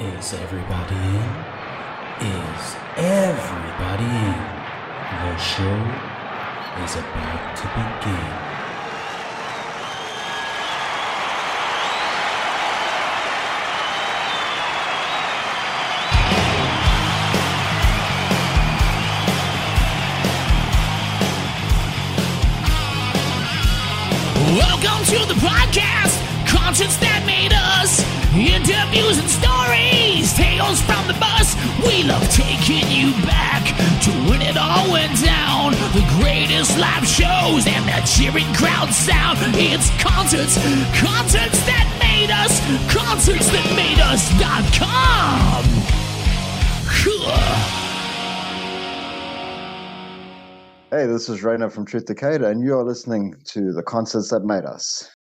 Is everybody in? Is everybody in? The show is about to begin. Welcome to the podcast, concerts that made us, interviews and stories, tales from the bus. We love taking you back to when it all went down. The greatest live shows and that cheering crowd sound. It's concerts, concerts that made us, concerts that made us.com. Hey, this is Ryno from Truth Decayed, and you are listening to the concerts that made us.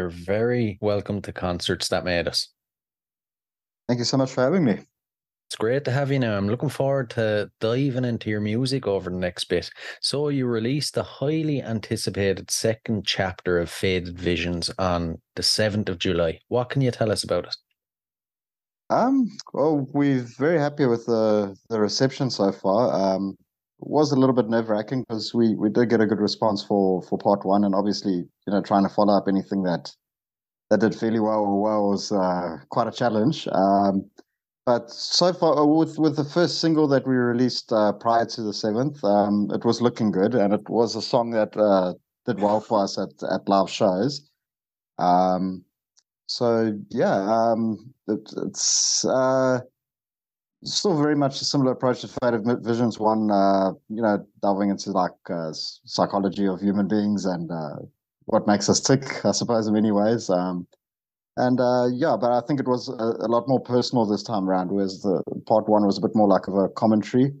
You're very welcome to Concerts That Made Us. Thank you so much for having me. It's great to have you now. I'm looking forward to diving into your music over the next bit. So, you released the highly anticipated second chapter of Faded Visions on the 7th of July. What can you tell us about it? Um, well, we're very happy with the, the reception so far. Um, was a little bit nerve wracking because we, we did get a good response for, for part one, and obviously, you know, trying to follow up anything that that did fairly well or well was uh, quite a challenge. Um, but so far, uh, with with the first single that we released uh, prior to the seventh, um, it was looking good, and it was a song that uh, did well for us at at live shows. Um, so yeah, um, it, it's uh, still very much a similar approach to Faded Visions. One, uh, you know, delving into like uh, psychology of human beings and uh, what makes us tick, I suppose, in many ways. Um, and uh, yeah, but I think it was a, a, lot more personal this time around, whereas the part one was a bit more like of a commentary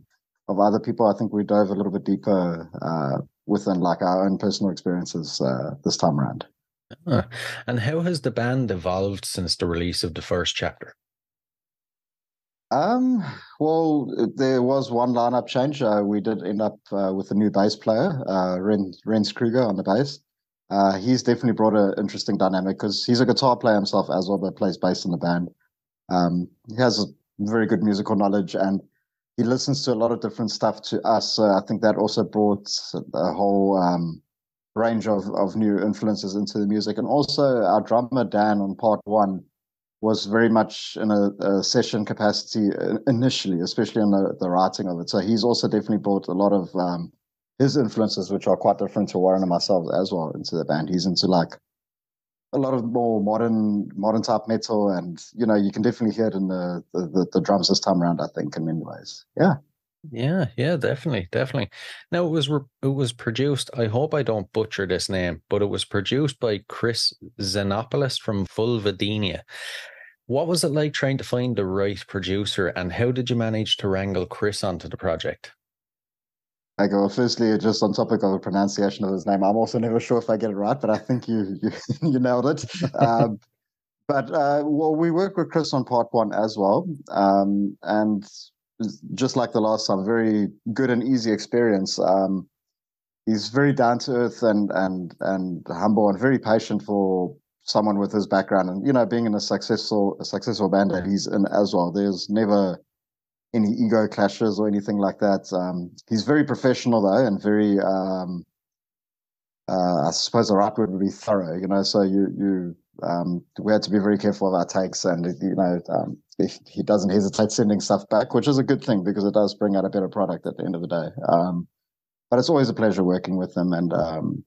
of other people. I think we dove a little bit deeper uh, within like our own personal experiences uh, this time around. Uh, and how has the band evolved since the release of the first chapter? Um, well, there was one lineup change. Uh, we did end up uh, with a new bass player, uh, Ren, Rens Kruger on the bass. Uh, he's definitely brought an interesting dynamic because he's a guitar player himself as well, but plays bass in the band. Um, he has a very good musical knowledge and he listens to a lot of different stuff to us. So I think that also brought a whole um, range of, of new influences into the music. And also our drummer, Dan, on part one, was very much in a, a session capacity initially, especially in the, the writing of it. So he's also definitely brought a lot of um, his influences, which are quite different to Warren and myself as well, into the band. He's into like a lot of more modern modern type metal, and you know you can definitely hear it in the the, the, the drums this time around. I think in many ways, yeah. Yeah, yeah, definitely, definitely. Now it was re- it was produced. I hope I don't butcher this name, but it was produced by Kris Xenopoulos from Vulvodynia. What was it like trying to find the right producer, and how did you manage to wrangle Kris onto the project? I go, firstly, just on topic of the pronunciation of his name, I'm also never sure if I get it right, but I think you you, you nailed it. Um, but uh, well, we work with Kris on part one as well, um, and just like the last time, very good and easy experience. Um, he's very down to earth and and and humble and very patient for someone with his background and you know being in a successful a successful band that he's in as well. There's never any ego clashes or anything like that. Um, he's very professional though, and very, um, uh, I suppose the right word would be thorough. You know, so you you um, we had to be very careful of our takes, and you know, um, if he doesn't hesitate sending stuff back, which is a good thing because it does bring out a better product at the end of the day. Um, but it's always a pleasure working with him, and um,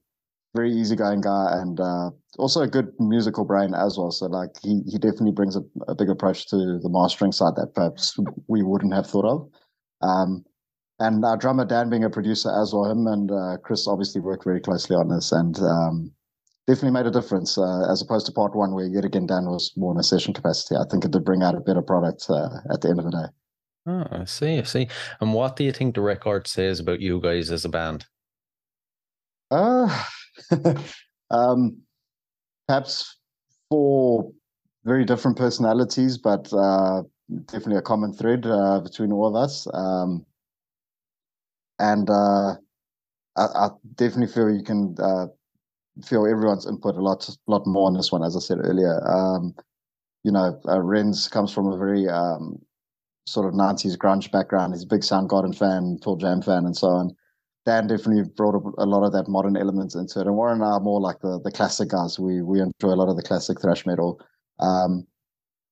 very easygoing guy and uh, also a good musical brain as well. So like he he definitely brings a, a big approach to the mastering side that perhaps we wouldn't have thought of. Um, and our drummer Dan being a producer as well, him and uh, Kris obviously work very closely on this and um, definitely made a difference uh, as opposed to part one where yet again Dan was more in a session capacity. I think it did bring out a better product uh, at the end of the day. Oh, I see, I see. And what do you think the record says about you guys as a band? Uh um, perhaps four very different personalities, but uh, definitely a common thread uh, between all of us. Um, and uh, I, I, definitely feel you can uh, feel everyone's input a lot, lot more on this one, as I said earlier. Um, you know, uh, Renz comes from a very um, sort of 90s grunge background. He's a big Soundgarden fan, Pearl Jam fan, and so on. Dan definitely brought a lot of that modern elements into it. And Warren and I are more like the, the classic guys. We we enjoy a lot of the classic thrash metal. Um,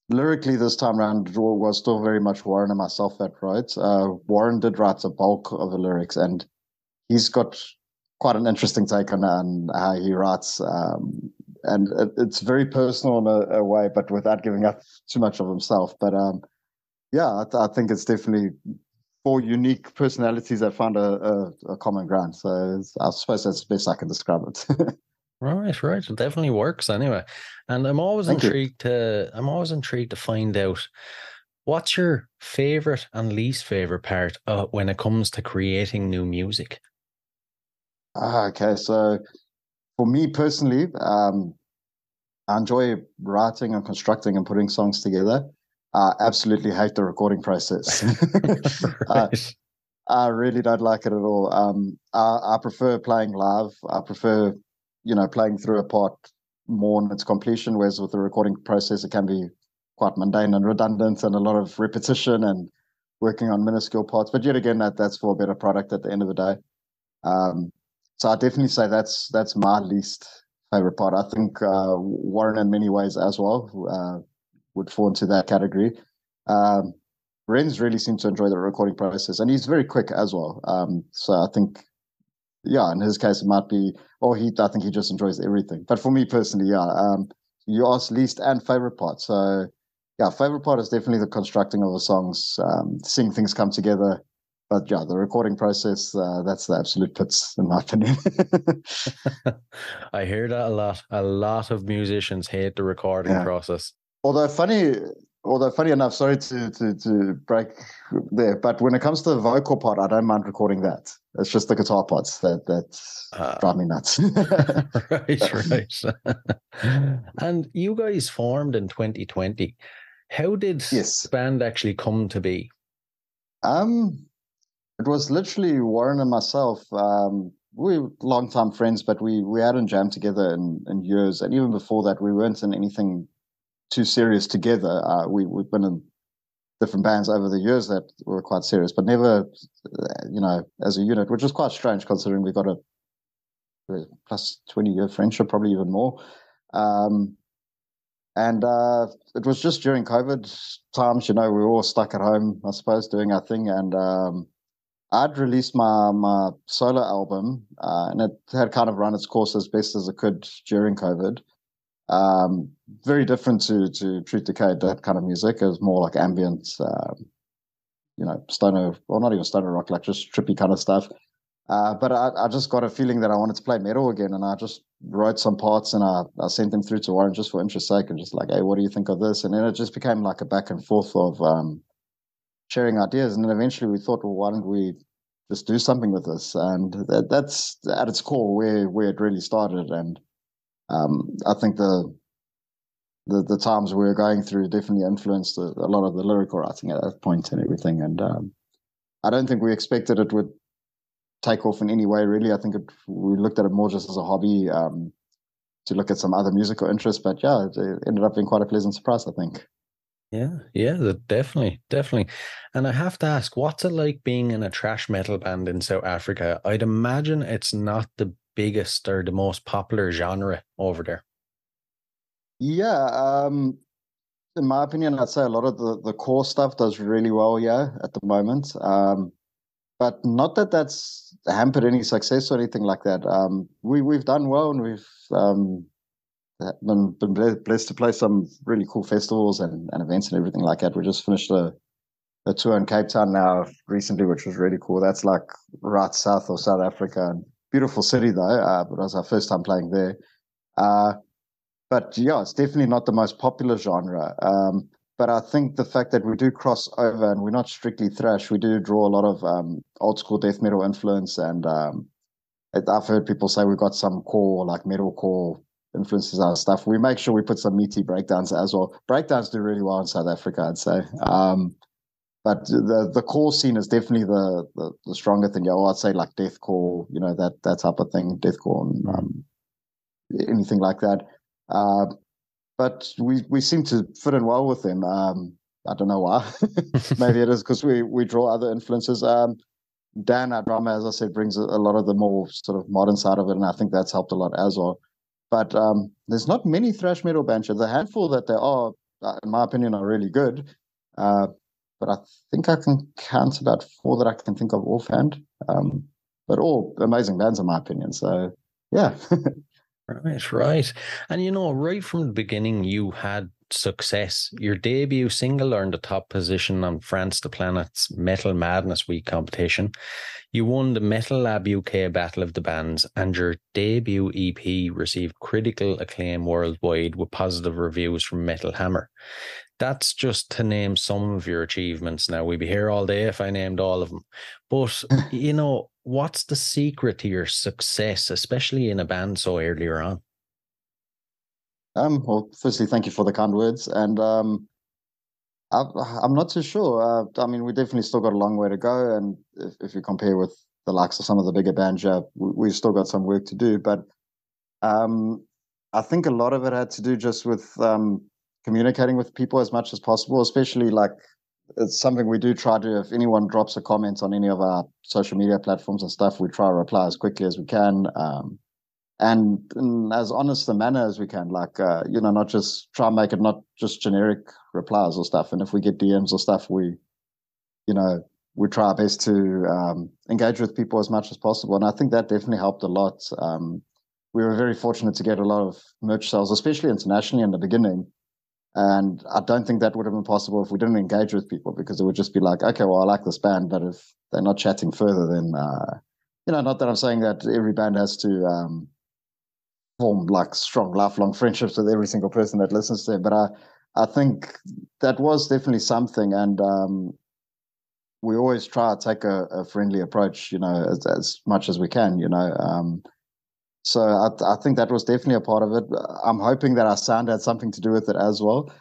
lyrically, this time around was still very much Warren and myself that wrote. Uh, Warren did write a bulk of the lyrics, and he's got quite an interesting take on, on how he writes. Um, and it, it's very personal in a, a, way, but without giving up too much of himself. But um, yeah, I, th- I think it's definitely four unique personalities that found a, a, a common ground. So I suppose that's the best I can describe it. right, right. It definitely works anyway. And I'm always Thank intrigued you. to I'm always intrigued to find out what's your favorite and least favorite part uh, when it comes to creating new music. Ah, okay, so for me personally, um, I enjoy writing and constructing and putting songs together. I absolutely hate the recording process. uh, I really don't like it at all. Um, I, I prefer playing live. I prefer, you know, playing through a part more in its completion. Whereas with the recording process, it can be quite mundane and redundant, and a lot of repetition and working on minuscule parts. But yet again, that that's for a better product at the end of the day. Um, so I definitely say that's that's my least favorite part. I think uh, Warren, in many ways, as well, uh, would fall into that category. Um, Renz really seemed to enjoy the recording process, and he's very quick as well. Um, so I think, yeah, in his case, it might be, or he, I think he just enjoys everything. But for me personally, yeah, um, you asked least and favorite part. So, yeah, favorite part is definitely the constructing of the songs, um, seeing things come together. But yeah, the recording process, uh, that's the absolute pits, in my opinion. I hear that a lot. A lot of musicians hate the recording Yeah. process. although funny although funny enough sorry to, to to break there but when it comes to the vocal part i don't mind recording that it's just the guitar parts that that Ah. drive me nuts right, right. and you guys formed in 2020. How did Yes. the band actually come to be? um it was literally warren and myself um we were long-time friends but we we hadn't jammed together in in years. And even before that we weren't in anything too serious together. Uh we, we've been in different bands over the years that were quite serious but never you know as a unit which is quite strange considering we've got a a plus 20 year friendship probably even more. Um and uh it was just during covid times you know we were all stuck at home i suppose doing our thing. And um i'd released my my solo album uh, and it had kind of run its course as best as it could during covid. Um very different to to truth decay that kind of music. It was more like ambient um you know stoner well not even stoner rock like just trippy kind of stuff. Uh, but I, I just got a feeling that I wanted to play metal again, and I just wrote some parts and I, I sent them through to Warren just for interest sake, and just like, hey, what do you think of this? And then it just became like a back and forth of um, sharing ideas, and then eventually we thought, well, why don't we just do something with this? And that, that's at its core where where it really started, and um, I think the the the times we were going through definitely influenced a, a lot of the lyrical writing at that point and everything, and um, I don't think we expected it would take off in any way really. I think it, we looked at it more just as a hobby um, to look at some other musical interests. But yeah it, it ended up being quite a pleasant surprise i think Yeah, yeah, definitely, definitely. And I have to ask, what's it like being in a thrash metal band in South Africa? I'd imagine it's not the biggest or the most popular genre over there. yeah um, in my opinion i'd say a lot of the, the core stuff does really well yeah at the moment um, but not that that's hampered any success or anything like that um, we, we've done well and we've um, been, been blessed to play some really cool festivals and, and events and everything like that we just finished a a tour in Cape Town now recently, which was really cool. That's like right south of South Africa. Beautiful city though, uh, but it was our first time playing there. Uh, but yeah, it's definitely not the most popular genre. Um, but I think the fact that we do cross over and we're not strictly thrash, we do draw a lot of um, old school death metal influence. And um, I've heard people say we've got some core, like metal core influences our stuff. We make sure we put some meaty breakdowns as well. Breakdowns do really well in South Africa, I'd say. Um, but the the core scene is definitely the the, the stronger thing. Yeah, well, I'd say like deathcore, you know that that type of thing, deathcore, and um, anything like that. Uh, but we we seem to fit in well with them. Um, I don't know why. Maybe it is because we we draw other influences. Um, Dan, our drummer, as I said, brings a, a lot of the more sort of modern side of it, and I think that's helped a lot as well. But um, there's not many thrash metal bands. The handful that there are, in my opinion, are really good. Uh, but I think I can count about four that I can think of offhand. Um, but all amazing bands, in my opinion. So, yeah. Right, right. And you know, right from the beginning, you had success. Your debut single earned a top position on France the Planet's Metal Madness Week competition. You won the Metal Lab UK Battle of the Bands, and your debut EP received critical acclaim worldwide with positive reviews from Metal Hammer. That's just to name some of your achievements. Now, we'd be here all day if I named all of them. But, you know, what's the secret to your success, especially in a band so earlier on? Um, well, firstly, thank you for the kind words, and um, I, I'm not too sure. Uh, I mean, we definitely still got a long way to go, and if, if you compare with the likes of some of the bigger bands, yeah, we, we've still got some work to do. But um, I think a lot of it had to do just with um, communicating with people as much as possible, especially like it's something we do try to. If anyone drops a comment on any of our social media platforms and stuff, we try to reply as quickly as we can. Um, and in as honest a manner as we can. Like, uh, you know, not just try and make it not just generic replies or stuff. And if we get DMs or stuff, we, you know, we try our best to um, engage with people as much as possible. And I think that definitely helped a lot. Um, we were very fortunate to get a lot of merch sales, especially internationally in the beginning. And I don't think that would have been possible if we didn't engage with people because it would just be like, okay, well, I like this band, but if they're not chatting further, then, uh, you know, not that I'm saying that every band has to, um, form like strong lifelong friendships with every single person that listens to them, But I, I think that was definitely something, and um, we always try to take a, a friendly approach, you know, as, as, much as we can, you know. Um, so I, I, think that was definitely a part of it. I'm hoping that our sound had something to do with it as well.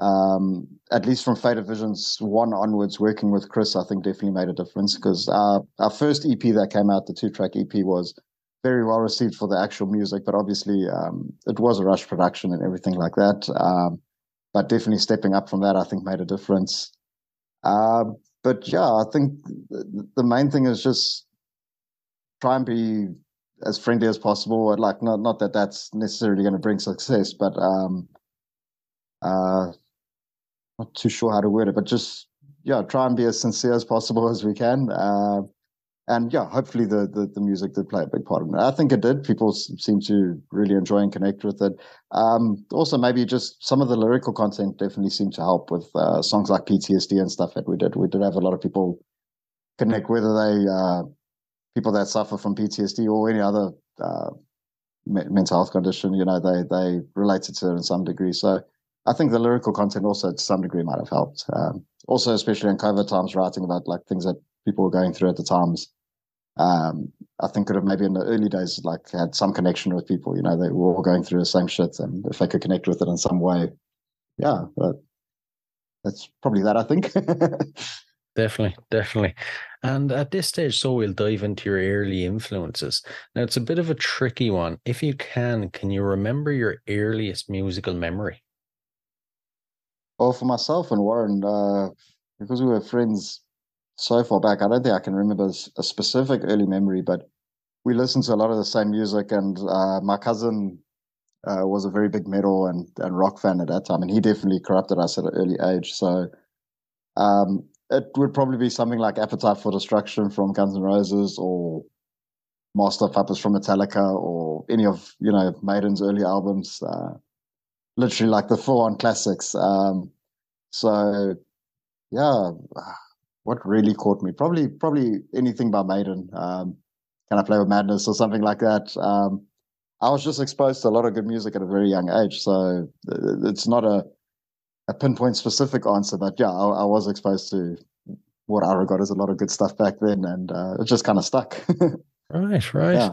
Um, at least from Faded Visions one onwards, working with Kris, I think definitely made a difference because our, our first EP that came out, the two track EP, was very well received for the actual music, but obviously um, it was a rush production and everything like that. Um, but definitely stepping up from that, I think, made a difference. Uh, but yeah, I think the main thing is just try and be as friendly as possible. Like, not not that that's necessarily going to bring success, but um, uh, not too sure how to word it, but just yeah, try and be as sincere as possible as we can. Uh, and yeah, hopefully the, the, the music did play a big part in it. I think it did. People seem to really enjoy and connect with it. Um, also, maybe just some of the lyrical content definitely seemed to help with uh, songs like PTSD and stuff that we did. We did have a lot of people connect, whether they uh, people that suffer from PTSD or any other uh, mental health condition. You know, they they related to it in some degree. So I think the lyrical content also to some degree might have helped. Um, also, especially in COVID times, writing about like things that people were going through at the times um, I think could have maybe in the early days like had some connection with people. You know, they were all going through the same shit, and if they could connect with it in some way, yeah, but that's probably that. I think. definitely, definitely. And at this stage, so we'll dive into your early influences. Now, it's a bit of a tricky one. If you can, can you remember your earliest musical memory? Well, for myself and Warren, uh, because we were friends so far back. I don't think I can remember a specific early memory, but we listened to a lot of the same music. And uh, my cousin uh, was a very big metal and, and rock fan at that time, and he definitely corrupted us at an early age. So um, it would probably be something like Appetite for Destruction from Guns N' Roses or Master of Puppets from Metallica or any of you know Maiden's early albums. Uh, literally like the full-on classics. Um, so yeah what really caught me probably probably anything by Maiden. Um, Can I play with madness or something like that? Um, I was just exposed to a lot of good music at a very young age, so it's not a a pinpoint specific answer, but yeah, I, I was exposed to what I regard as a lot of good stuff back then, and uh, it just kind of stuck. right, right. Yeah.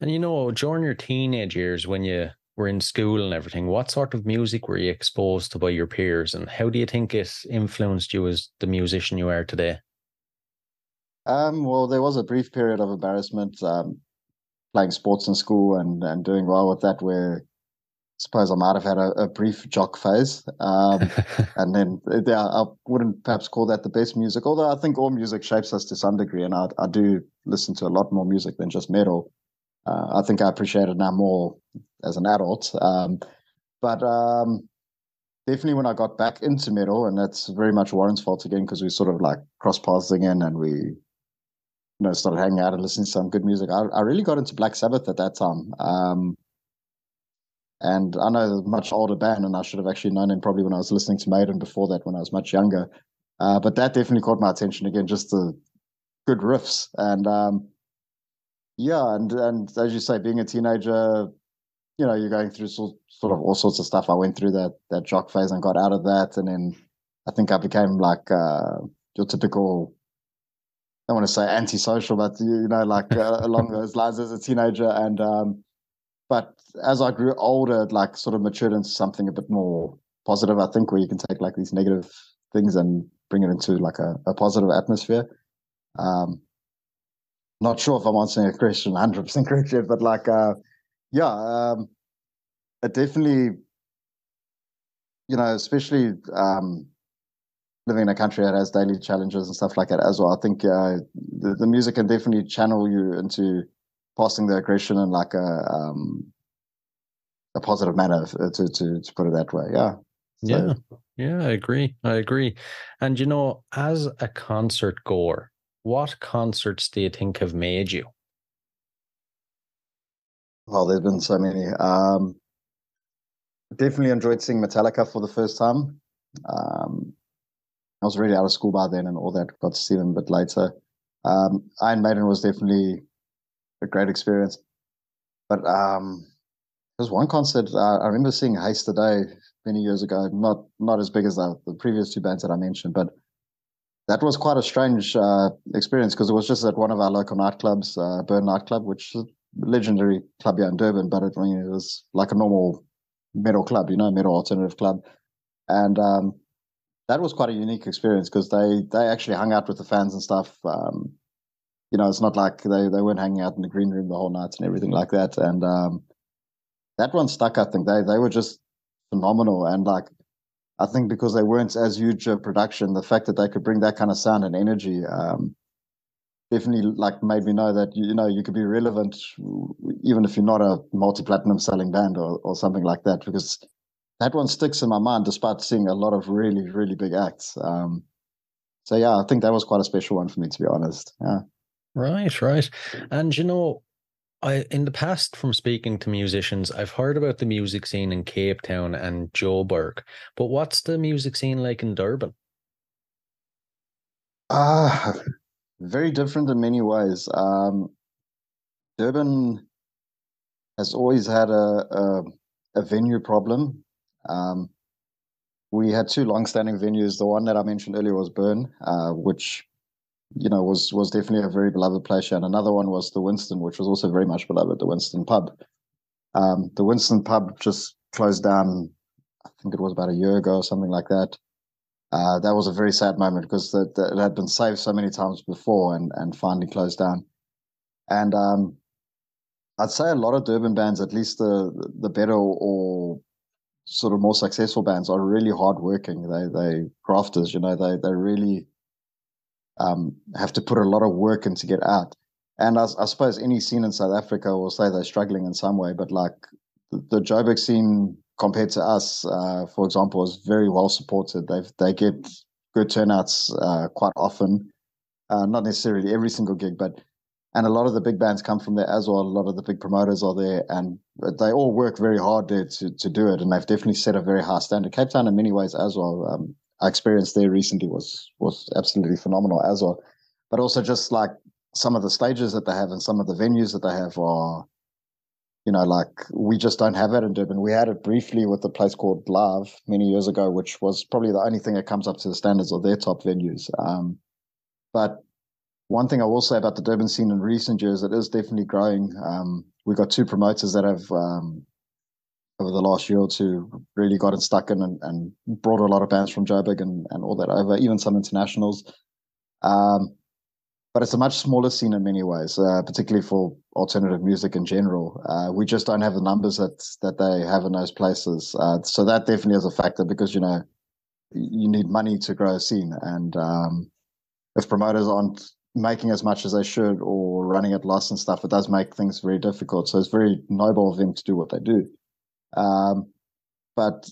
And you know, during your teenage years, when you were in school and everything, what sort of music were you exposed to by your peers, and how do you think it influenced you as the musician you are today? Um, well, there was a brief period of embarrassment um, playing sports in school and, and doing well with that, where suppose I might have had a, a brief jock phase. Um, and then yeah, I wouldn't perhaps call that the best music, although I think all music shapes us to some degree. And I, I do listen to a lot more music than just metal. Uh, I think I appreciate it now more as an adult. Um, but um, definitely when I got back into metal, and that's very much Warren's fault again because we sort of like cross paths again, and we you know started hanging out and listening to some good music. I, I really got into Black Sabbath at that time. And I know a much older band, and I should have actually known him probably when I was listening to Maiden before that, when I was much younger. Uh, but that definitely caught my attention again, just the good riffs. And um, yeah, and and as you say, being a teenager, you know, you're going through sort of all sorts of stuff. I went through that that jock phase and got out of that, and then I think I became like uh, your typical. I don't want to say antisocial, but you know, like uh, along those lines as a teenager, and um, but as I grew older, it, like sort of matured into something a bit more positive. I think where you can take like these negative things and bring it into like a, a positive atmosphere. Um, not sure if I'm answering a question 100% correctly, but like, uh, yeah, um, it definitely, you know, especially um, living in a country that has daily challenges and stuff like that as well. I think uh, the, the music can definitely channel you into passing the aggression in like a um, a positive manner, uh, to, to to put it that way. Yeah. So, yeah. Yeah, I agree. I agree. And you know, as a concert goer, what concerts do you think have made you? Well, there's been so many. Um, definitely enjoyed seeing Metallica for the first time. Um, I was already out of school by then and all that. Got to see them a bit later. Um, Iron Maiden was definitely a great experience. But um, there's one concert uh, I remember seeing Haste the Day many years ago. Not not as big as the, the previous two bands that I mentioned, but that was quite a strange uh, experience because it was just at one of our local nightclubs, uh, Burn Nightclub, which is a legendary club here in Durban. But it, I mean, it was like a normal metal club, you know, metal alternative club, and um, that was quite a unique experience because they they actually hung out with the fans and stuff. Um, you know, it's not like they they weren't hanging out in the green room the whole night and everything like that. And um, that one stuck. I think they they were just phenomenal and like I think because they weren't as huge a production, the fact that they could bring that kind of sound and energy um, definitely like made me know that you know you could be relevant even if you're not a multi-platinum selling band or, or something like that because that one sticks in my mind despite seeing a lot of really really big acts um, so yeah i think that was quite a special one for me to be honest yeah right right and you know I in the past from speaking to musicians, I've heard about the music scene in Cape Town and Joburg. But what's the music scene like in Durban? Ah, uh, very different in many ways. Um, Durban has always had a a, a venue problem. Um, we had two long-standing venues. The one that I mentioned earlier was Burn, uh, which you know, was was definitely a very beloved place. And another one was the Winston, which was also very much beloved, the Winston pub. Um, the Winston pub just closed down, I think it was about a year ago or something like that. Uh, that was a very sad moment because the, the, it had been saved so many times before and, and finally closed down. And um, I'd say a lot of Durban bands, at least the the better or sort of more successful bands, are really hardworking. They they grafters, you know, they they really um, have to put a lot of work in to get out. And I, I, suppose any scene in South Africa will say they're struggling in some way, but like the, the Joburg scene compared to us, uh, for example, is very well supported. They they get good turnouts uh, quite often, uh, not necessarily every single gig, but and a lot of the big bands come from there as well. A lot of the big promoters are there, and they all work very hard there to to do it. And they've definitely set a very high standard. Cape Town, in many ways, as well. Um, experience there recently was was absolutely phenomenal as well. But also just like some of the stages that they have and some of the venues that they have are, you know, like we just don't have that in Durban. We had it briefly with a place called Love many years ago, which was probably the only thing that comes up to the standards of their top venues. Um, but one thing I will say about the Durban scene in recent years, it is definitely growing. Um, we've got two promoters that have um, over the last year or two really gotten stuck in and, and brought a lot of bands from Joburg and, and all that over, even some internationals. Um, but it's a much smaller scene in many ways, uh, particularly for alternative music in general. Uh, we just don't have the numbers that that they have in those places. Uh, so that definitely is a factor because you know you need money to grow a scene, and um, if promoters aren't making as much as they should or running at loss and stuff, it does make things very difficult. So it's very noble of them to do what they do. Um, but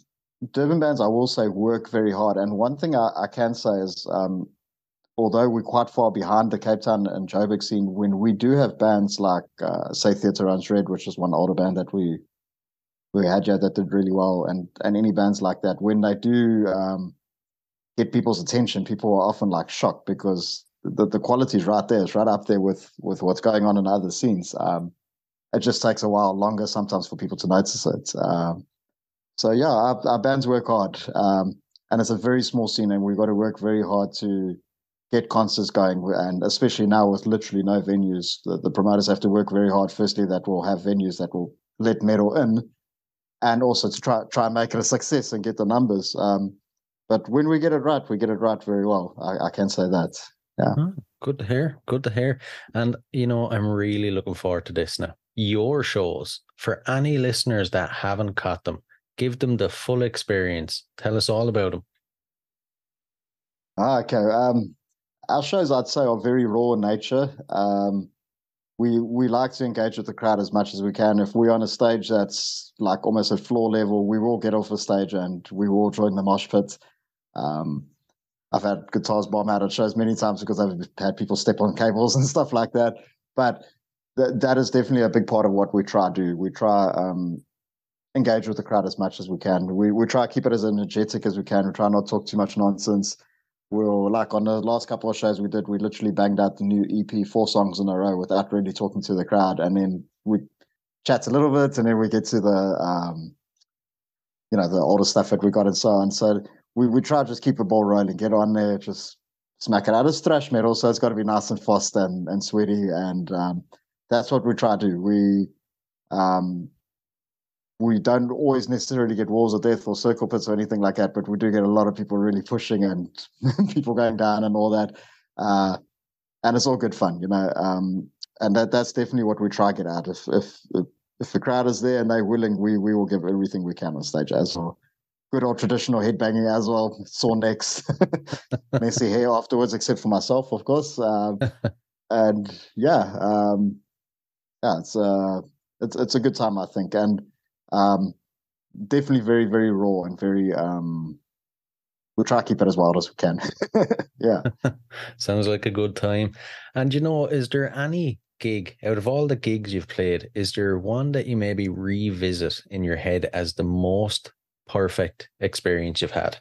Durban bands, I will say, work very hard. And one thing I, I can say is, um, although we're quite far behind the Cape Town and Joburg scene, when we do have bands like, uh, say, Theatre Runs Red, which is one older band that we we had yeah that did really well, and and any bands like that, when they do um, get people's attention, people are often like shocked because the, the quality is right there. It's right up there with with what's going on in other scenes. Um, it just takes a while longer sometimes for people to notice it. Um, so yeah, our, our, bands work hard, um, and it's a very small scene, and we've got to work very hard to get concerts going. And especially now with literally no venues, the, the promoters have to work very hard. Firstly, that will have venues that will let metal in, and also to try try and make it a success and get the numbers. Um, but when we get it right, we get it right very well. I, I can say that. Yeah. Oh, good to hear. Good to hear. And you know, I'm really looking forward to this now. Your shows for any listeners that haven't caught them, give them the full experience. Tell us all about them. Ah, okay. Um, our shows, I'd say, are very raw in nature. Um, we we like to engage with the crowd as much as we can. If we're on a stage that's like almost at floor level, we will get off the stage and we will join the mosh pit. Um, I've had guitars bomb out at shows many times because I've had people step on cables and stuff like that. But th- that is definitely a big part of what we try to do. We try um, engage with the crowd as much as we can. We we try to keep it as energetic as we can. We try not to talk too much nonsense. We'll like on the last couple of shows we did, we literally banged out the new EP four songs in a row without really talking to the crowd, and then we chat a little bit, and then we get to the um, you know the older stuff that we got and so on. So we we try to just keep the ball rolling, get on there, just smack it out. It's thrash metal, so it's got to be nice and fast and and sweaty, and um, that's what we try to do. We um, we don't always necessarily get walls of death or circle pits or anything like that, but we do get a lot of people really pushing and people going down and all that. Uh, and it's all good fun, you know. Um, and that that's definitely what we try to get at. If if if the crowd is there and they're willing, we we will give everything we can on stage as well. Good old traditional headbanging as well, sore necks, messy hair afterwards, except for myself, of course. Um, and yeah, um, yeah, it's uh, it's it's a good time, I think, and um, definitely very very raw and very um, we'll try to keep it as wild as we can. yeah. Sounds like a good time. And you know, is there any gig out of all the gigs you've played, is there one that you maybe revisit in your head as the most perfect experience you've had?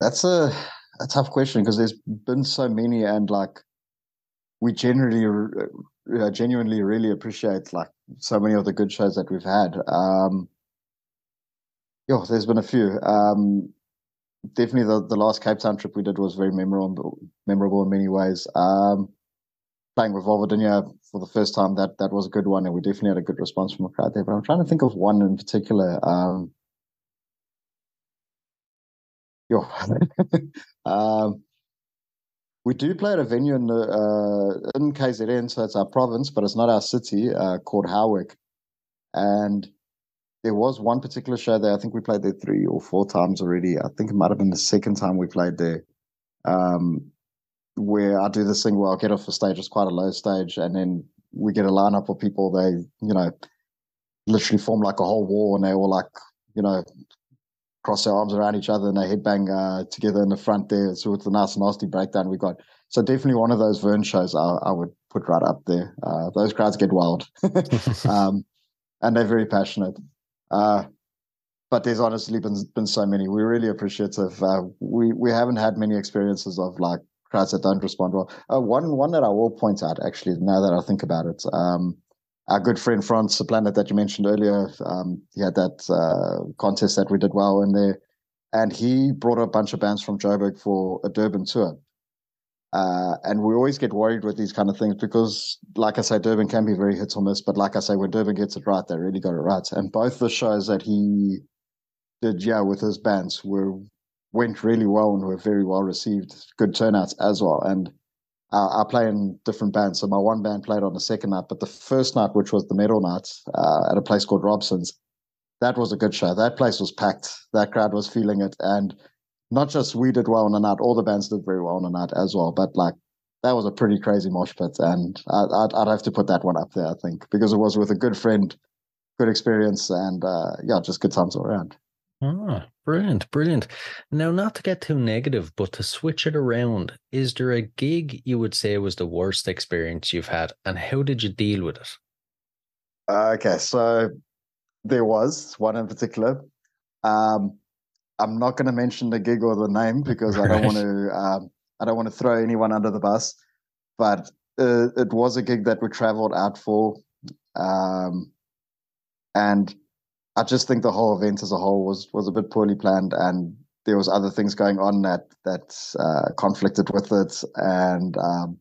That's a a tough question because there's been so many and like we generally uh, genuinely really appreciate like so many of the good shows that we've had. Um, yeah, there's been a few. Um, definitely the, the last Cape Town trip we did was very memorable, memorable in many ways. Um, playing with Vulvodynia for the first time, that that was a good one, and we definitely had a good response from the crowd there. But I'm trying to think of one in particular. Um, yeah. um, we do play at a venue in uh, in KZN, so it's our province, but it's not our city, uh, called Howick. And there was one particular show there. I think we played there three or four times already. I think it might have been the second time we played there. Um, where I do this thing where I'll get off the stage, it's quite a low stage, and then we get a lineup of people. They, you know, literally form like a whole wall, and they all like, you know, cross their arms around each other and they headbang uh, together in the front there. So it's a nice, nasty breakdown we got. So definitely one of those Vern shows I, I would put right up there. Uh, those crowds get wild, um, and they're very passionate. Uh, but there's honestly been been so many. We're really appreciative. Uh, we we haven't had many experiences of like crowds that don't respond well. Uh, one one that I will point out actually now that I think about it. Um, our good friend Franz, the planet that you mentioned earlier, um, he had that uh, contest that we did well in there, and he brought a bunch of bands from Joburg for a Durban tour. Uh, and we always get worried with these kind of things because, like I say, Durban can be very hit or miss. But like I say, when Durban gets it right, they really got it right. And both the shows that he did, yeah, with his bands were went really well and were very well received. Good turnouts as well. And uh, I play in different bands. So my one band played on the second night, but the first night, which was the metal night uh, at a place called Robson's, that was a good show. That place was packed. That crowd was feeling it, and not just we did well on the night, all the bands did very well on the night as well. But like that was a pretty crazy mosh pit, and I, would I'd have to put that one up there, I think, because it was with a good friend, good experience, and uh, yeah, just good times all around. Ah, brilliant, brilliant. Now, not to get too negative, but to switch it around, is there a gig you would say was the worst experience you've had, and how did you deal with it? Okay, so there was one in particular. Um, I'm not going to mention the gig or the name because I don't want to. Um, I don't want to throw anyone under the bus, but uh, it was a gig that we traveled out for, um, and I just think the whole event as a whole was was a bit poorly planned, and there was other things going on that that uh, conflicted with it. And um,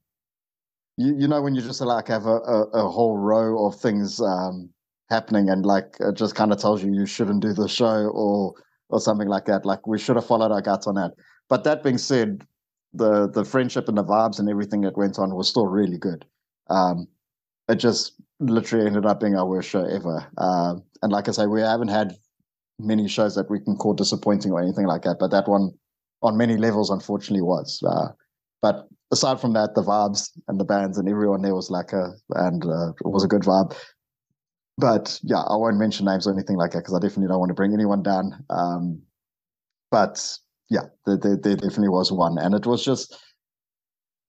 you you know when you just like have a, a, a whole row of things um, happening, and like it just kind of tells you you shouldn't do the show or or something like that. Like we should have followed our guts on that. But that being said, the the friendship and the vibes and everything that went on was still really good. Um, it just literally ended up being our worst show ever. Uh, and like I say, we haven't had many shows that we can call disappointing or anything like that. But that one, on many levels, unfortunately, was. Uh, but aside from that, the vibes and the bands and everyone there was like a and uh, it was a good vibe. But yeah, I won't mention names or anything like that because I definitely don't want to bring anyone down. Um, but yeah, there, there, there definitely was one, and it was just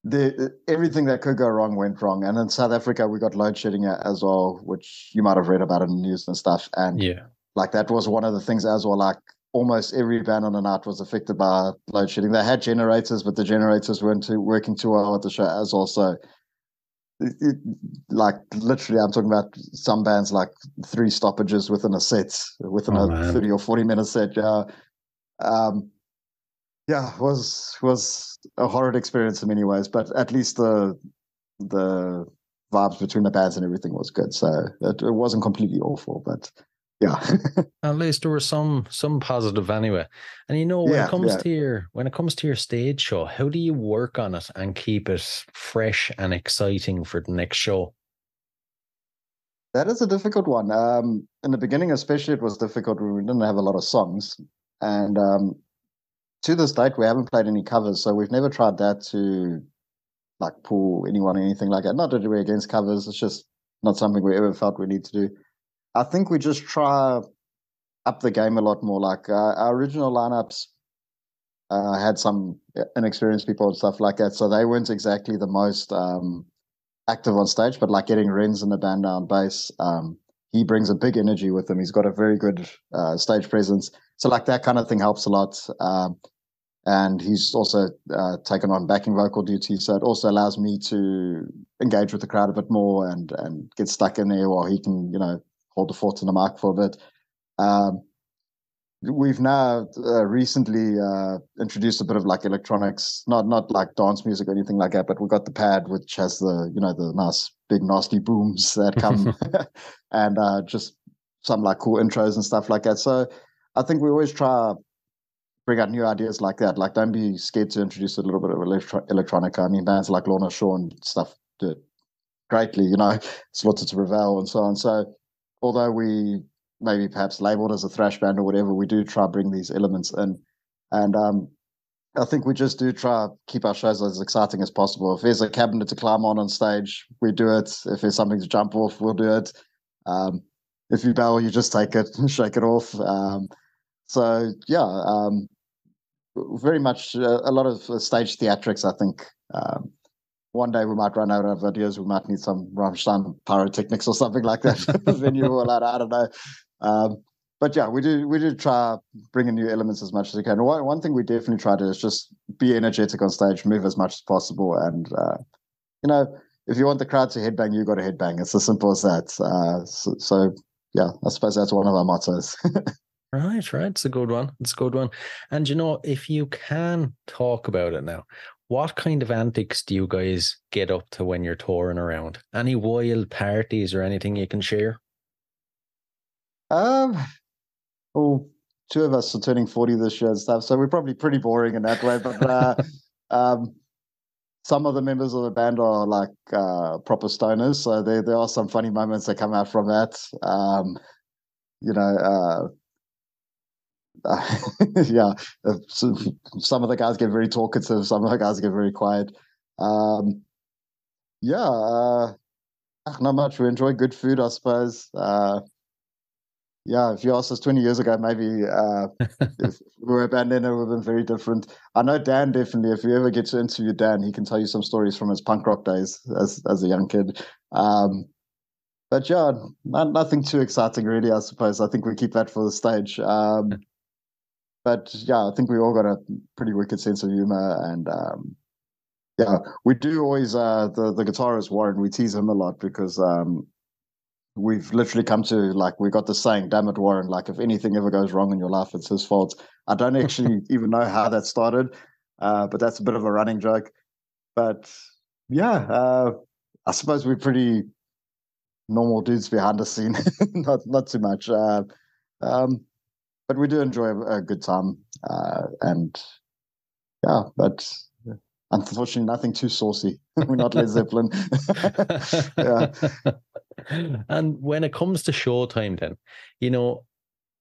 the everything that could go wrong went wrong. And in South Africa, we got load shedding as well, which you might have read about in the news and stuff. And Yeah. like that was one of the things as well. Like almost every band on the night was affected by load shedding. They had generators, but the generators weren't too, working too well at the show as well. So, it, it- like literally, I'm talking about some bands like three stoppages within a set, within Oh, a man. 30 or 40 minute set. Yeah. Um, yeah, was was a horrid experience in many ways, but at least the the vibes between the bands and everything was good. So it, it wasn't completely awful, but yeah. At least there was some some positive anyway. And you know, when Yeah, it comes yeah. to your when it comes to your stage show, how do you work on it and keep it fresh and exciting for the next show? That is a difficult one. Um, in the beginning, especially, it was difficult when we didn't have a lot of songs. And um, to this date, we haven't played any covers, so we've never tried that to like pull anyone or anything like that. Not that we're against covers; it's just not something we ever felt we need to do. I think we just try up the game a lot more. Like uh, our original lineups uh, had some inexperienced people and stuff like that, so they weren't exactly the most um, active on stage. But like getting Renz in the band now on bass, um, he brings a big energy with him. He's got a very good uh, stage presence, so like that kind of thing helps a lot. Um, and he's also uh, taken on backing vocal duties, so it also allows me to engage with the crowd a bit more and and get stuck in there while he can, you know, hold the fort in the mic for a bit. Um, we've now uh, recently uh, introduced a bit of like electronics, not not like dance music or anything like that, but we've got the pad which has the you know the nice big nasty booms that come and uh, just some like cool intros and stuff like that. So I think we always try to bring out new ideas like that. Like don't be scared to introduce a little bit of electro- electronica. I mean bands like Lorna Shore and stuff do it greatly, you know, Slaughter to Prevail and so on. So although we maybe perhaps labeled as a thrash band or whatever, we do try bring these elements in. And um, I think we just do try keep our shows as exciting as possible. If there's a cabinet to climb on on stage, we do it. If there's something to jump off, we'll do it. Um, if you bail, you just take it, and shake it off. Um, so yeah, um, very much uh, a lot of uh, stage theatrics. I think um, one day we might run out of ideas. We might need some Rammstein pyrotechnics or something like that. Venue or like, I don't know. But yeah, we do we do try bringing new elements as much as we can. One one thing we definitely try to do is just be energetic on stage, move as much as possible, and uh, you know if you want the crowd to headbang, you got to headbang. It's as simple as that. Uh, so, so yeah, I suppose that's one of our mottos. Right, right. It's a good one. It's a good one. And you know, if you can talk about it now, what kind of antics do you guys get up to when you're touring around? Any wild parties or anything you can share? Um, well, two of us are turning 40 this year and stuff, so we're probably pretty boring in that way. But uh, um, some of the members of the band are like uh, proper stoners, so there there are some funny moments that come out from that. Um, you know, uh, yeah, uh, so some of the guys get very talkative, some of the guys get very quiet. Um, yeah, uh, not much. We enjoy good food, I suppose. Yeah, if you asked us 20 years ago, maybe uh, if we were a band then it would have been very different. I know Dan definitely, if you ever get to interview Dan, he can tell you some stories from his punk rock days as as a young kid. Um, but yeah, not, nothing too exciting really, I suppose. I think we keep that for the stage. Um, but yeah, I think we all got a pretty wicked sense of humor and um, yeah, we do always uh, the the guitarist Warren. We tease him a lot because um, we've literally come to like we got the saying, "Damn it, Warren!" Like if anything ever goes wrong in your life, it's his fault. I don't actually even know how that started, uh, but that's a bit of a running joke. But yeah, uh, I suppose we're pretty normal dudes behind the scene. not not too much. Uh, um, but we do enjoy a, a good time. Uh, and yeah, but unfortunately, nothing too saucy. We're not Led Zeppelin. yeah. And when it comes to showtime, then, you know,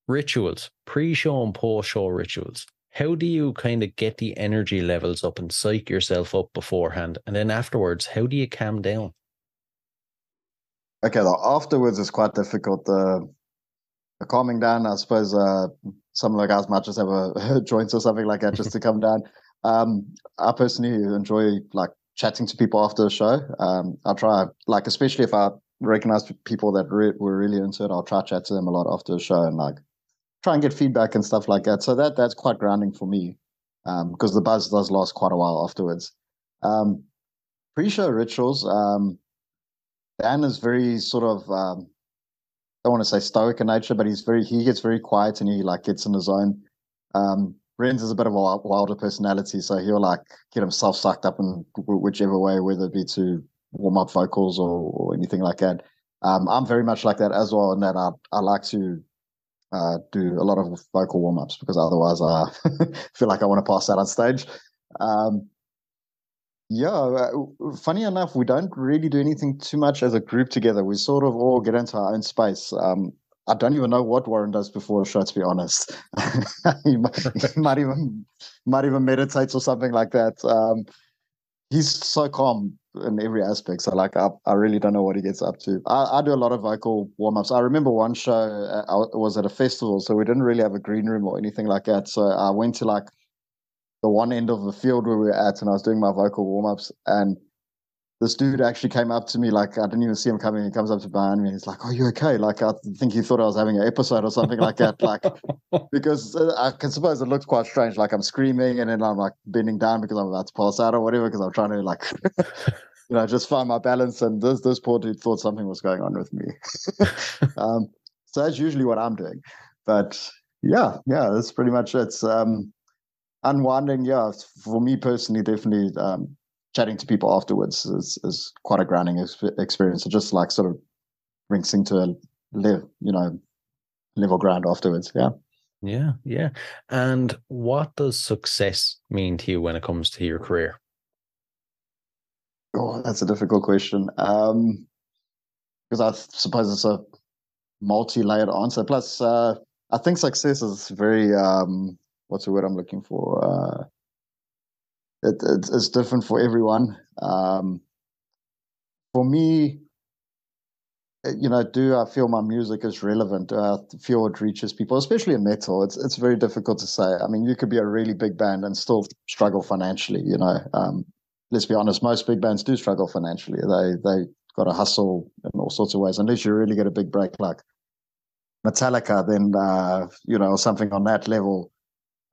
rituals, pre show and post show rituals, how do you kind of get the energy levels up and psych yourself up beforehand? And then afterwards, how do you calm down? Okay, the afterwards is quite difficult. The, the calming down, I suppose uh, some of the guys might just have a joint or something like that just to come down. Um, I personally enjoy like chatting to people after the show. Um, I'll try, like, especially if I recognize people that re- were really into it, I'll try chat to them a lot after the show and like try and get feedback and stuff like that. So that that's quite grounding for me because um, the buzz does last quite a while afterwards. Um, pre-show rituals. Um, Dan is very sort of um, I don't want to say stoic in nature, but he's very he gets very quiet and he like gets in his own. Um, Renz is a bit of a wilder personality, so he'll like get himself sucked up in whichever way, whether it be to warm up vocals or, or anything like that. Um, I'm very much like that as well, in that I, I like to uh, do a lot of vocal warm ups because otherwise I feel like I want to pass out on stage. Um, yeah, uh, funny enough, we don't really do anything too much as a group together. We sort of all get into our own space. Um, I don't even know what Warren does before a show. To be honest, he, might, he, might, even might even meditates or something like that. Um, he's so calm in every aspect. So like, I, I really don't know what he gets up to. I, I do a lot of vocal warm ups. I remember one show uh, I was at a festival, so we didn't really have a green room or anything like that. So I went to like the one end of the field where we were at, and I was doing my vocal warm ups and this dude actually came up to me like I didn't even see him coming. He comes up to behind me and he's like, "Are you okay?" Like I think he thought I was having an episode or something like that. Like because uh, I can suppose it looks quite strange. Like I'm screaming and then I'm like bending down because I'm about to pass out or whatever because I'm trying to like you know just find my balance. And this this poor dude thought something was going on with me. um, so that's usually what I'm doing. But yeah, yeah, that's pretty much it. Um, unwinding, yeah, for me personally, definitely. Um, chatting to people afterwards is, is quite a grounding ex- experience. So just like sort of rinsing to a live, you know, level ground afterwards. Yeah. Yeah. Yeah. And what does success mean to you when it comes to your career? Oh, that's a difficult question. Um, because I suppose it's a multi-layered answer. Plus, uh, I think success is very um, what's the word I'm looking for? Uh, it, it, it's different for everyone. Um, for me, eh, you know, do I feel my music is relevant? Do I feel it reaches people, especially in metal? It's it's very difficult to say. I mean, you could be a really big band and still struggle financially. You know, um, let's be honest, most big bands do struggle financially. They they got to hustle in all sorts of ways. Unless you really get a big break like Metallica, then uh, you know something on that level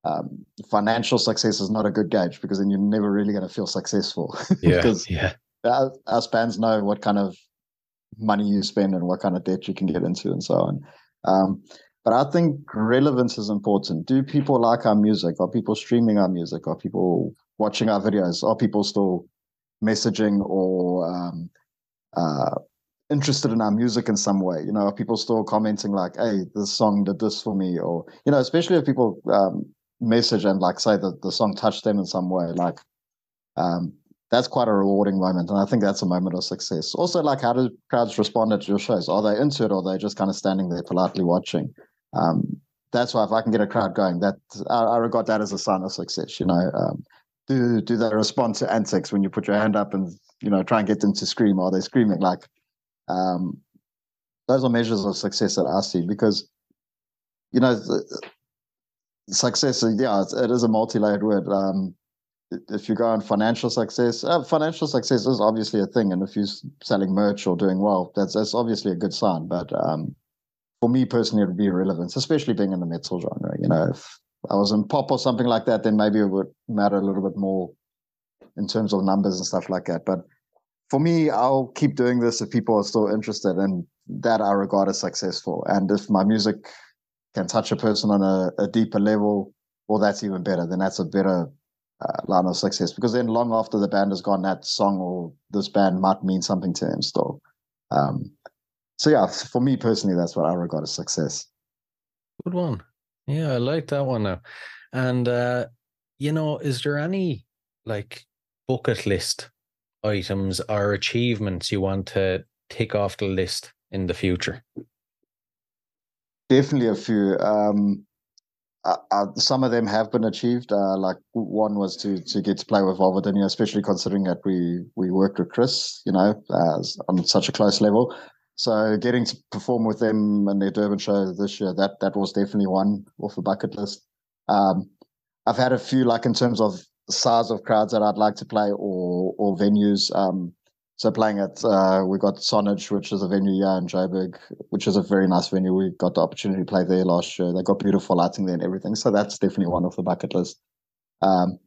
um, financial success is not a good gauge because then you're never really going to feel successful. Yeah, because yeah. Our, our fans know what kind of money you spend and what kind of debt you can get into and so on. Um, but I think relevance is important. Do people like our music? Are people streaming our music? Are people watching our videos? Are people still messaging or um, uh, interested in our music in some way? You know, are people still commenting like, "Hey, this song did this for me," or you know, especially if people um, message and like say that the song touched them in some way, like um, that's quite a rewarding moment. And I think that's a moment of success. Also, like how do crowds respond at your shows? Are they into it or are they just kind of standing there politely watching? Um, that's why if I can get a crowd going, that I, I regard that as a sign of success. You know, um, do do they respond to antics when you put your hand up and you know try and get them to scream? Are they screaming? Like, um, those are measures of success that I see because you know the, success, yeah, it is a multi-layered word. Um, if you go on financial success, uh, financial success is obviously a thing, and if you're selling merch or doing well, that's that's obviously a good sign. But um, for me personally, it would be relevance, especially being in the metal genre. You know, if I was in pop or something like that, then maybe it would matter a little bit more in terms of numbers and stuff like that. But for me, I'll keep doing this if people are still interested, and that I regard as successful. And if my music can touch a person on a, a deeper level, well, that's even better. Then that's a better uh, line of success because then long after the band has gone, that song or this band might mean something to them still. Um, so yeah, for me personally, that's what I regard as success. Good one. Yeah, I like that one now. And uh, you know, is there any like bucket list items or achievements you want to tick off the list in the future? Definitely a few. Um, uh, uh, some of them have been achieved. Uh, like one was to to get to play with Vulvodynia, especially considering that we we worked with Kris, you know, on such a close level. So getting to perform with them in their Durban show this year, that that was definitely one off the bucket list. Um, I've had a few like in terms of size of crowds that I'd like to play or or venues. Um, so playing at uh, we got Sonage, which is a venue here in Joburg, which is a very nice venue. We got the opportunity to play there last year. They got beautiful lighting there and everything. So that's definitely one off the bucket list. Um,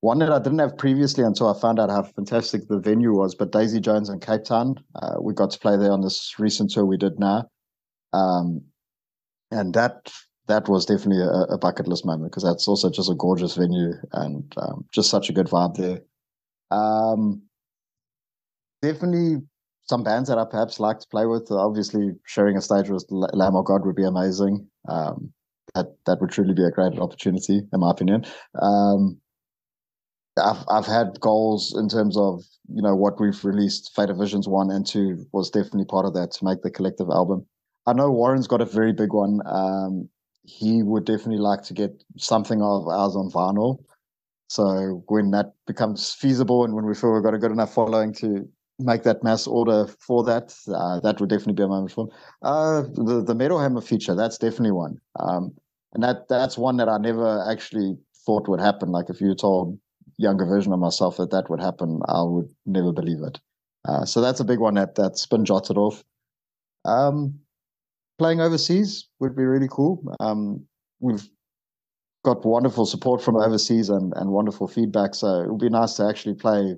one that I didn't have previously until I found out how fantastic the venue was. But Daisy Jones in Cape Town, uh, we got to play there on this recent tour we did now, um, and that that was definitely a, a bucket list moment because that's also just a gorgeous venue and um, just such a good vibe there. Um, definitely some bands that I perhaps like to play with. Obviously, sharing a stage with Lamb of God would be amazing. Um, that that would truly be a great opportunity, in my opinion. Um, I've I've had goals in terms of you know what we've released. Faded Visions one and two was definitely part of that to make the collective album. I know Warren's got a very big one. Um, he would definitely like to get something of ours on vinyl. So when that becomes feasible and when we feel we've got a good enough following to make that mass order for that, uh, that would definitely be a moment for. Uh, the the Metal Hammer feature, that's definitely one. Um, and that that's one that I never actually thought would happen. Like if you told younger version of myself that that would happen, I would never believe it. Uh, so that's a big one that that's been jotted off. Um, playing overseas would be really cool. Um, we've got wonderful support from overseas and, and wonderful feedback. So it would be nice to actually play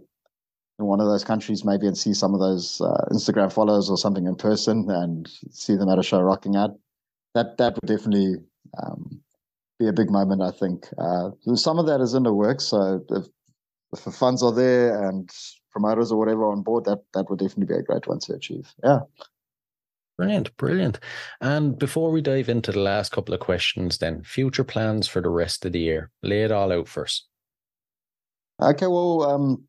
in one of those countries maybe and see some of those uh, Instagram followers or something in person and see them at a show rocking out. That that would definitely um, be a big moment, I think. Uh, some of that is in the works. So if, if the funds are there and promoters or whatever on board, that that would definitely be a great one to achieve. Yeah. Brilliant, brilliant. And before we dive into the last couple of questions, then future plans for the rest of the year. Lay it all out first. Okay, well, um,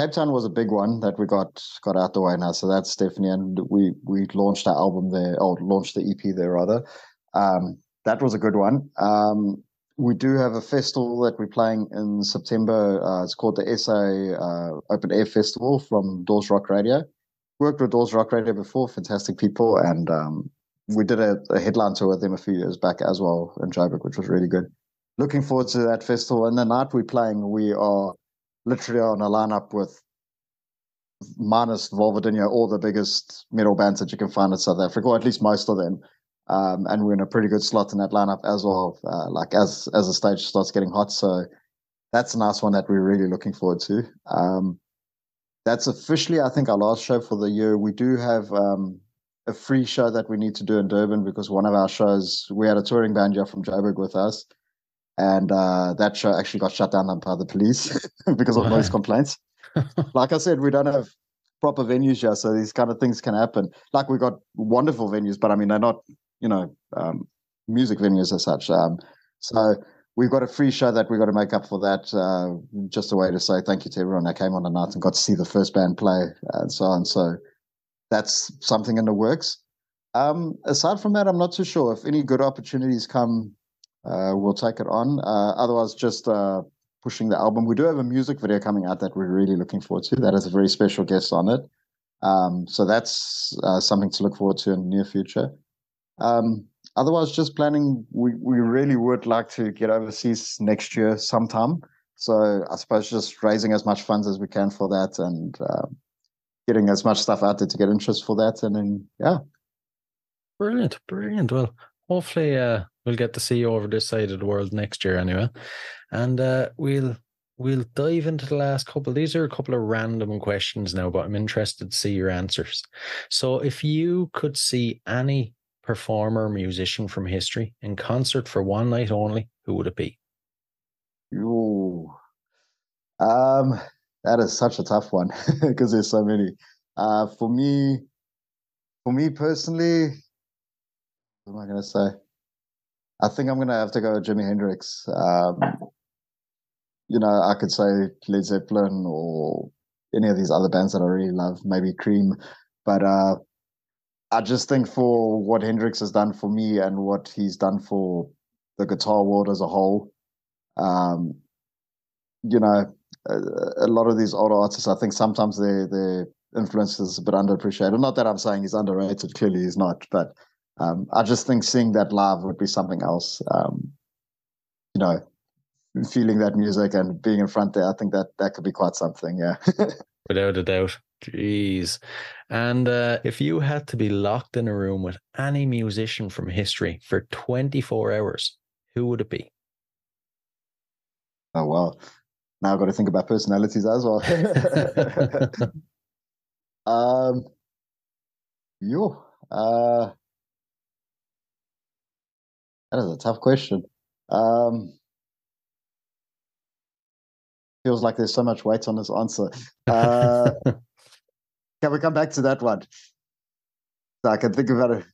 Cape Town was a big one that we got got out the way now, so that's definitely and we we launched our album there, or launched the EP there rather. Um, that was a good one. Um, we do have a festival that we're playing in September. Uh, it's called the SA uh, Open Air Festival from Doors Rock Radio. Worked with Doors Rock Radio before, fantastic people, and um, we did a, a, headline tour with them a few years back as well in Joburg, which was really good. Looking forward to that festival. And the night we're playing, we are literally on a lineup with minus Vulvodynia, all the biggest metal bands that you can find in South Africa, or at least most of them. Um, and we're in a pretty good slot in that lineup as well. Uh, like as as the stage starts getting hot, so that's a nice one that we're really looking forward to. Um, that's officially, I think, our last show for the year. We do have um, a free show that we need to do in Durban because one of our shows we had a touring band here from Joburg with us, and uh, that show actually got shut down by the police because of noise complaints. like I said, we don't have proper venues here, so these kind of things can happen. Like we got wonderful venues, but I mean they're not you know, um, music venues as such. Um, so we've got a free show that we've got to make up for that. Uh, just a way to say thank you to everyone that came on the night and got to see the first band play and so on. So that's something in the works. Um, aside from that, I'm not too sure if any good opportunities come. Uh, we'll take it on. Uh, otherwise, just uh, pushing the album. We do have a music video coming out that we're really looking forward to. That has a very special guest on it. Um, so that's uh, something to look forward to in the near future. Um, otherwise, just planning. We we really would like to get overseas next year sometime. So I suppose just raising as much funds as we can for that and uh, getting as much stuff out there to get interest for that, and then yeah. Brilliant, brilliant. Well, hopefully uh, we'll get to see you over this side of the world next year anyway, and uh, we'll we'll dive into the last couple. These are a couple of random questions now, but I'm interested to see your answers. So, if you could see any performer, musician from history in concert for one night only, who would it be? Ooh. Um, that is such a tough one because there's so many. Uh, for me, for me personally, what am I to say? I think I'm going to have to go with Jimi Hendrix. Um, you know, I could say Led Zeppelin or any of these other bands that I really love, maybe Cream, but uh, I just think for what Hendrix has done for me and what he's done for the guitar world as a whole, um, you know, a, a, lot of these older artists, I think sometimes their their influence is a bit underappreciated. Not that I'm saying he's underrated. Clearly, he's not. But um, I just think seeing that live would be something else. Um, you know, feeling that music and being in front there, I think that that could be quite something. Yeah. Without a doubt. Jeez. And uh, if you had to be locked in a room with any musician from history for 24 hours, who would it be? Oh, well. Now I've got to think about personalities as well. um, yo, uh, that is a tough question. Um, feels like there's so much weight on this answer. Uh, can we come back to that one? So I can think about it.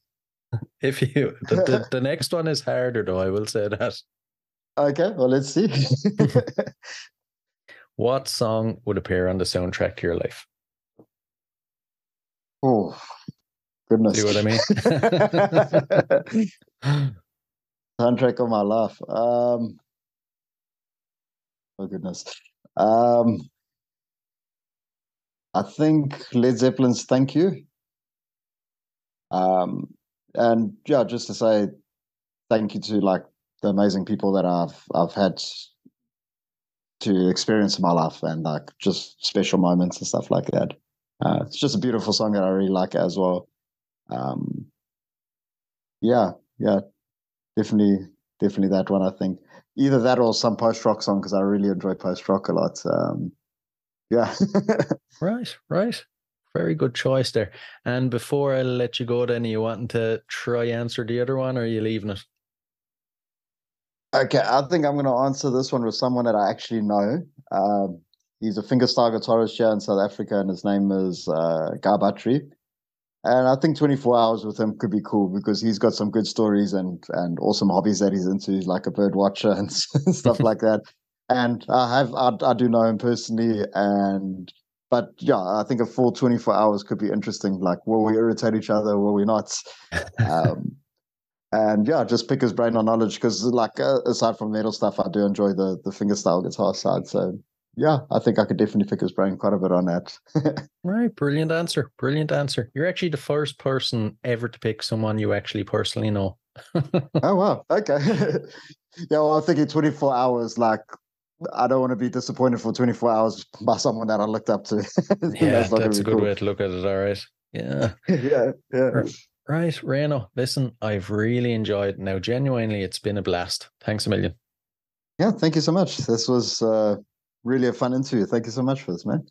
If you the, the, the next one is harder though, I will say that. Okay, well let's see. what song would appear on the soundtrack to your life? Oh goodness. See what I mean? Soundtrack of my life. Um oh goodness. Um, I think Led Zeppelin's "Thank You." Um, and yeah, just to say thank you to like the amazing people that I've I've had to experience in my life, and like just special moments and stuff like that. Uh, it's just a beautiful song that I really like as well. Um, yeah, yeah, definitely, definitely that one. I think either that or some post rock song because I really enjoy post rock a lot. Um, yeah. right, right. Very good choice there. And before I let you go, then you wanting to try answer the other one, or are you leaving it? Okay, I think I'm going to answer this one with someone that I actually know. Um, he's a fingerstyle guitarist here in South Africa, and his name is uh, Guy. And I think 24 hours with him could be cool because he's got some good stories and and awesome hobbies that he's into, he's like a bird watcher and stuff like that. And I have I, I do know him personally, and but yeah, I think a full 24 hours could be interesting. Like, will we irritate each other? Will we not? um, and yeah, just pick his brain on knowledge because, like, uh, aside from metal stuff, I do enjoy the the fingerstyle guitar side. So yeah, I think I could definitely pick his brain quite a bit on that. right, brilliant answer, brilliant answer. You're actually the first person ever to pick someone you actually personally know. oh wow, okay. yeah, well, I'm thinking 24 hours. Like, I don't want to be disappointed for 24 hours by someone that I looked up to. yeah, that's, that's a good cool. way to look at it. All right. Yeah. yeah. Yeah. Right, Ryno. Listen, I've really enjoyed. Now, genuinely, it's been a blast. Thanks a million. Yeah, thank you so much. This was. Uh, really a fun interview. Thank you so much for this, man.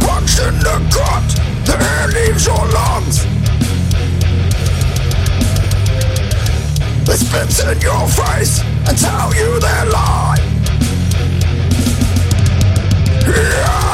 Punch in the the air leaves your lungs. They spit in your face and tell you they lie. Yeah.